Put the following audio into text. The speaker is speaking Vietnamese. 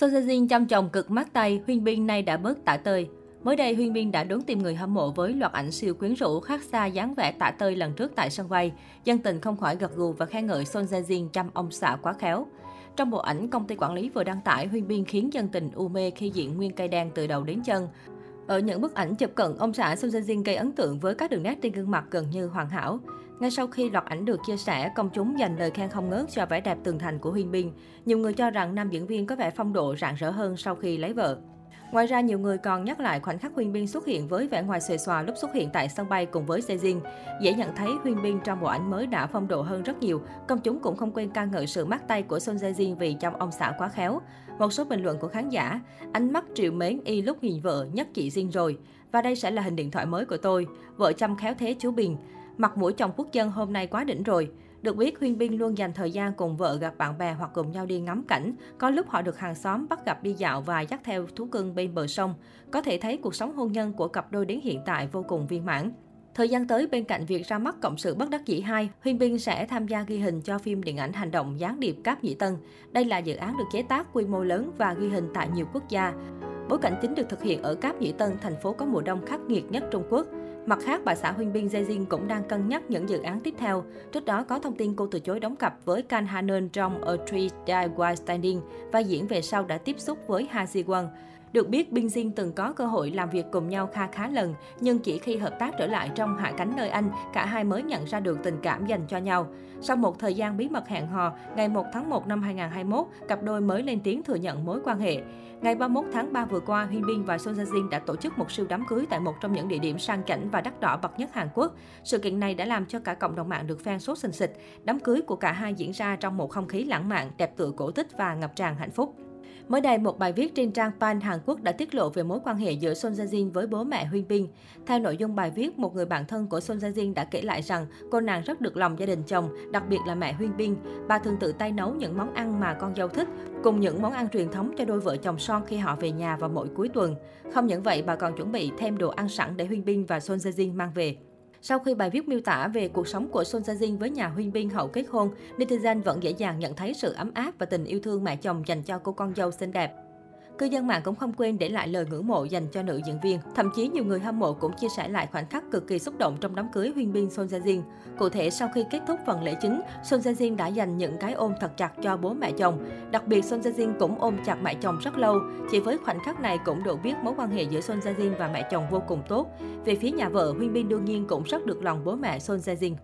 Son Jae Jin chăm chồng cực mát tay, Huyên Bin nay đã bớt tả tơi. Mới đây, Huyên Bin đã đốn tìm người hâm mộ với loạt ảnh siêu quyến rũ khác xa dáng vẻ tả tơi lần trước tại sân bay. Dân tình không khỏi gật gù và khen ngợi Son Jae Jin chăm ông xã quá khéo. Trong bộ ảnh, công ty quản lý vừa đăng tải, Huyên Bin khiến dân tình u mê khi diện nguyên cây đen từ đầu đến chân. Ở những bức ảnh chụp cận, ông xã Son Jae Jin gây ấn tượng với các đường nét trên gương mặt gần như hoàn hảo. Ngay sau khi loạt ảnh được chia sẻ, công chúng dành lời khen không ngớt cho vẻ đẹp tường thành của Huyên Bin. Nhiều người cho rằng nam diễn viên có vẻ phong độ rạng rỡ hơn sau khi lấy vợ. Ngoài ra, nhiều người còn nhắc lại khoảnh khắc Huyên Bin xuất hiện với vẻ ngoài xuề xòa lúc xuất hiện tại sân bay cùng với Sejin. Dễ nhận thấy Huyên Bin trong bộ ảnh mới đã phong độ hơn rất nhiều. Công chúng cũng không quên ca ngợi sự mát tay của Son Sejin vì chăm ông xã quá khéo. Một số bình luận của khán giả, ánh mắt triệu mến y lúc nhìn vợ, nhất chị Jin rồi. Và đây sẽ là hình điện thoại mới của tôi. Vợ chăm khéo thế chú Bình. Mặt mũi chồng quốc dân hôm nay quá đỉnh rồi. Được biết, Huyên Bin luôn dành thời gian cùng vợ gặp bạn bè hoặc cùng nhau đi ngắm cảnh. Có lúc họ được hàng xóm bắt gặp đi dạo và dắt theo thú cưng bên bờ sông. Có thể thấy cuộc sống hôn nhân của cặp đôi đến hiện tại vô cùng viên mãn. Thời gian tới, bên cạnh việc ra mắt Cộng sự Bất đắc dĩ 2, Huyên Binh sẽ tham gia ghi hình cho phim điện ảnh hành động Gián điệp Cáp Nhĩ Tân. Đây là dự án được chế tác quy mô lớn và ghi hình tại nhiều quốc gia. Bối cảnh chính được thực hiện ở Cáp Nhĩ Tân, thành phố có mùa đông khắc nghiệt nhất Trung Quốc. Mặt khác, bà xã Huyên binh Jae cũng đang cân nhắc những dự án tiếp theo. Trước đó có thông tin cô từ chối đóng cặp với Kan Hanon trong A Tree Die While Standing và diễn về sau đã tiếp xúc với Ha Ji Won. Được biết, Binh Jin từng có cơ hội làm việc cùng nhau kha khá lần, nhưng chỉ khi hợp tác trở lại trong hạ cánh nơi Anh, cả hai mới nhận ra được tình cảm dành cho nhau. Sau một thời gian bí mật hẹn hò, ngày 1 tháng 1 năm 2021, cặp đôi mới lên tiếng thừa nhận mối quan hệ. Ngày 31 tháng 3 vừa qua, Huy Bin và Son Jae Jin đã tổ chức một siêu đám cưới tại một trong những địa điểm sang chảnh và đắt đỏ bậc nhất Hàn Quốc. Sự kiện này đã làm cho cả cộng đồng mạng được fan sốt sình xịch. Đám cưới của cả hai diễn ra trong một không khí lãng mạn, đẹp tựa cổ tích và ngập tràn hạnh phúc. Mới đây, một bài viết trên trang Pan Hàn Quốc đã tiết lộ về mối quan hệ giữa Son Jae Jin với bố mẹ Huyên Bin. Theo nội dung bài viết, một người bạn thân của Son Jae Jin đã kể lại rằng cô nàng rất được lòng gia đình chồng, đặc biệt là mẹ Huyên Bin. Bà thường tự tay nấu những món ăn mà con dâu thích, cùng những món ăn truyền thống cho đôi vợ chồng son khi họ về nhà vào mỗi cuối tuần. Không những vậy, bà còn chuẩn bị thêm đồ ăn sẵn để Huyên Bin và Son Jae Jin mang về. Sau khi bài viết miêu tả về cuộc sống của Son Jin với nhà huynh binh hậu kết hôn, netizen vẫn dễ dàng nhận thấy sự ấm áp và tình yêu thương mẹ chồng dành cho cô con dâu xinh đẹp. Cư dân mạng cũng không quên để lại lời ngưỡng mộ dành cho nữ diễn viên. Thậm chí nhiều người hâm mộ cũng chia sẻ lại khoảnh khắc cực kỳ xúc động trong đám cưới Huyên Bin Son Jae Jin. Cụ thể sau khi kết thúc phần lễ chính, Son Jae Jin đã dành những cái ôm thật chặt cho bố mẹ chồng. Đặc biệt Son Jae Jin cũng ôm chặt mẹ chồng rất lâu. Chỉ với khoảnh khắc này cũng đủ biết mối quan hệ giữa Son Jae Jin và mẹ chồng vô cùng tốt. Về phía nhà vợ, Huyên Bin đương nhiên cũng rất được lòng bố mẹ Son Jae Jin.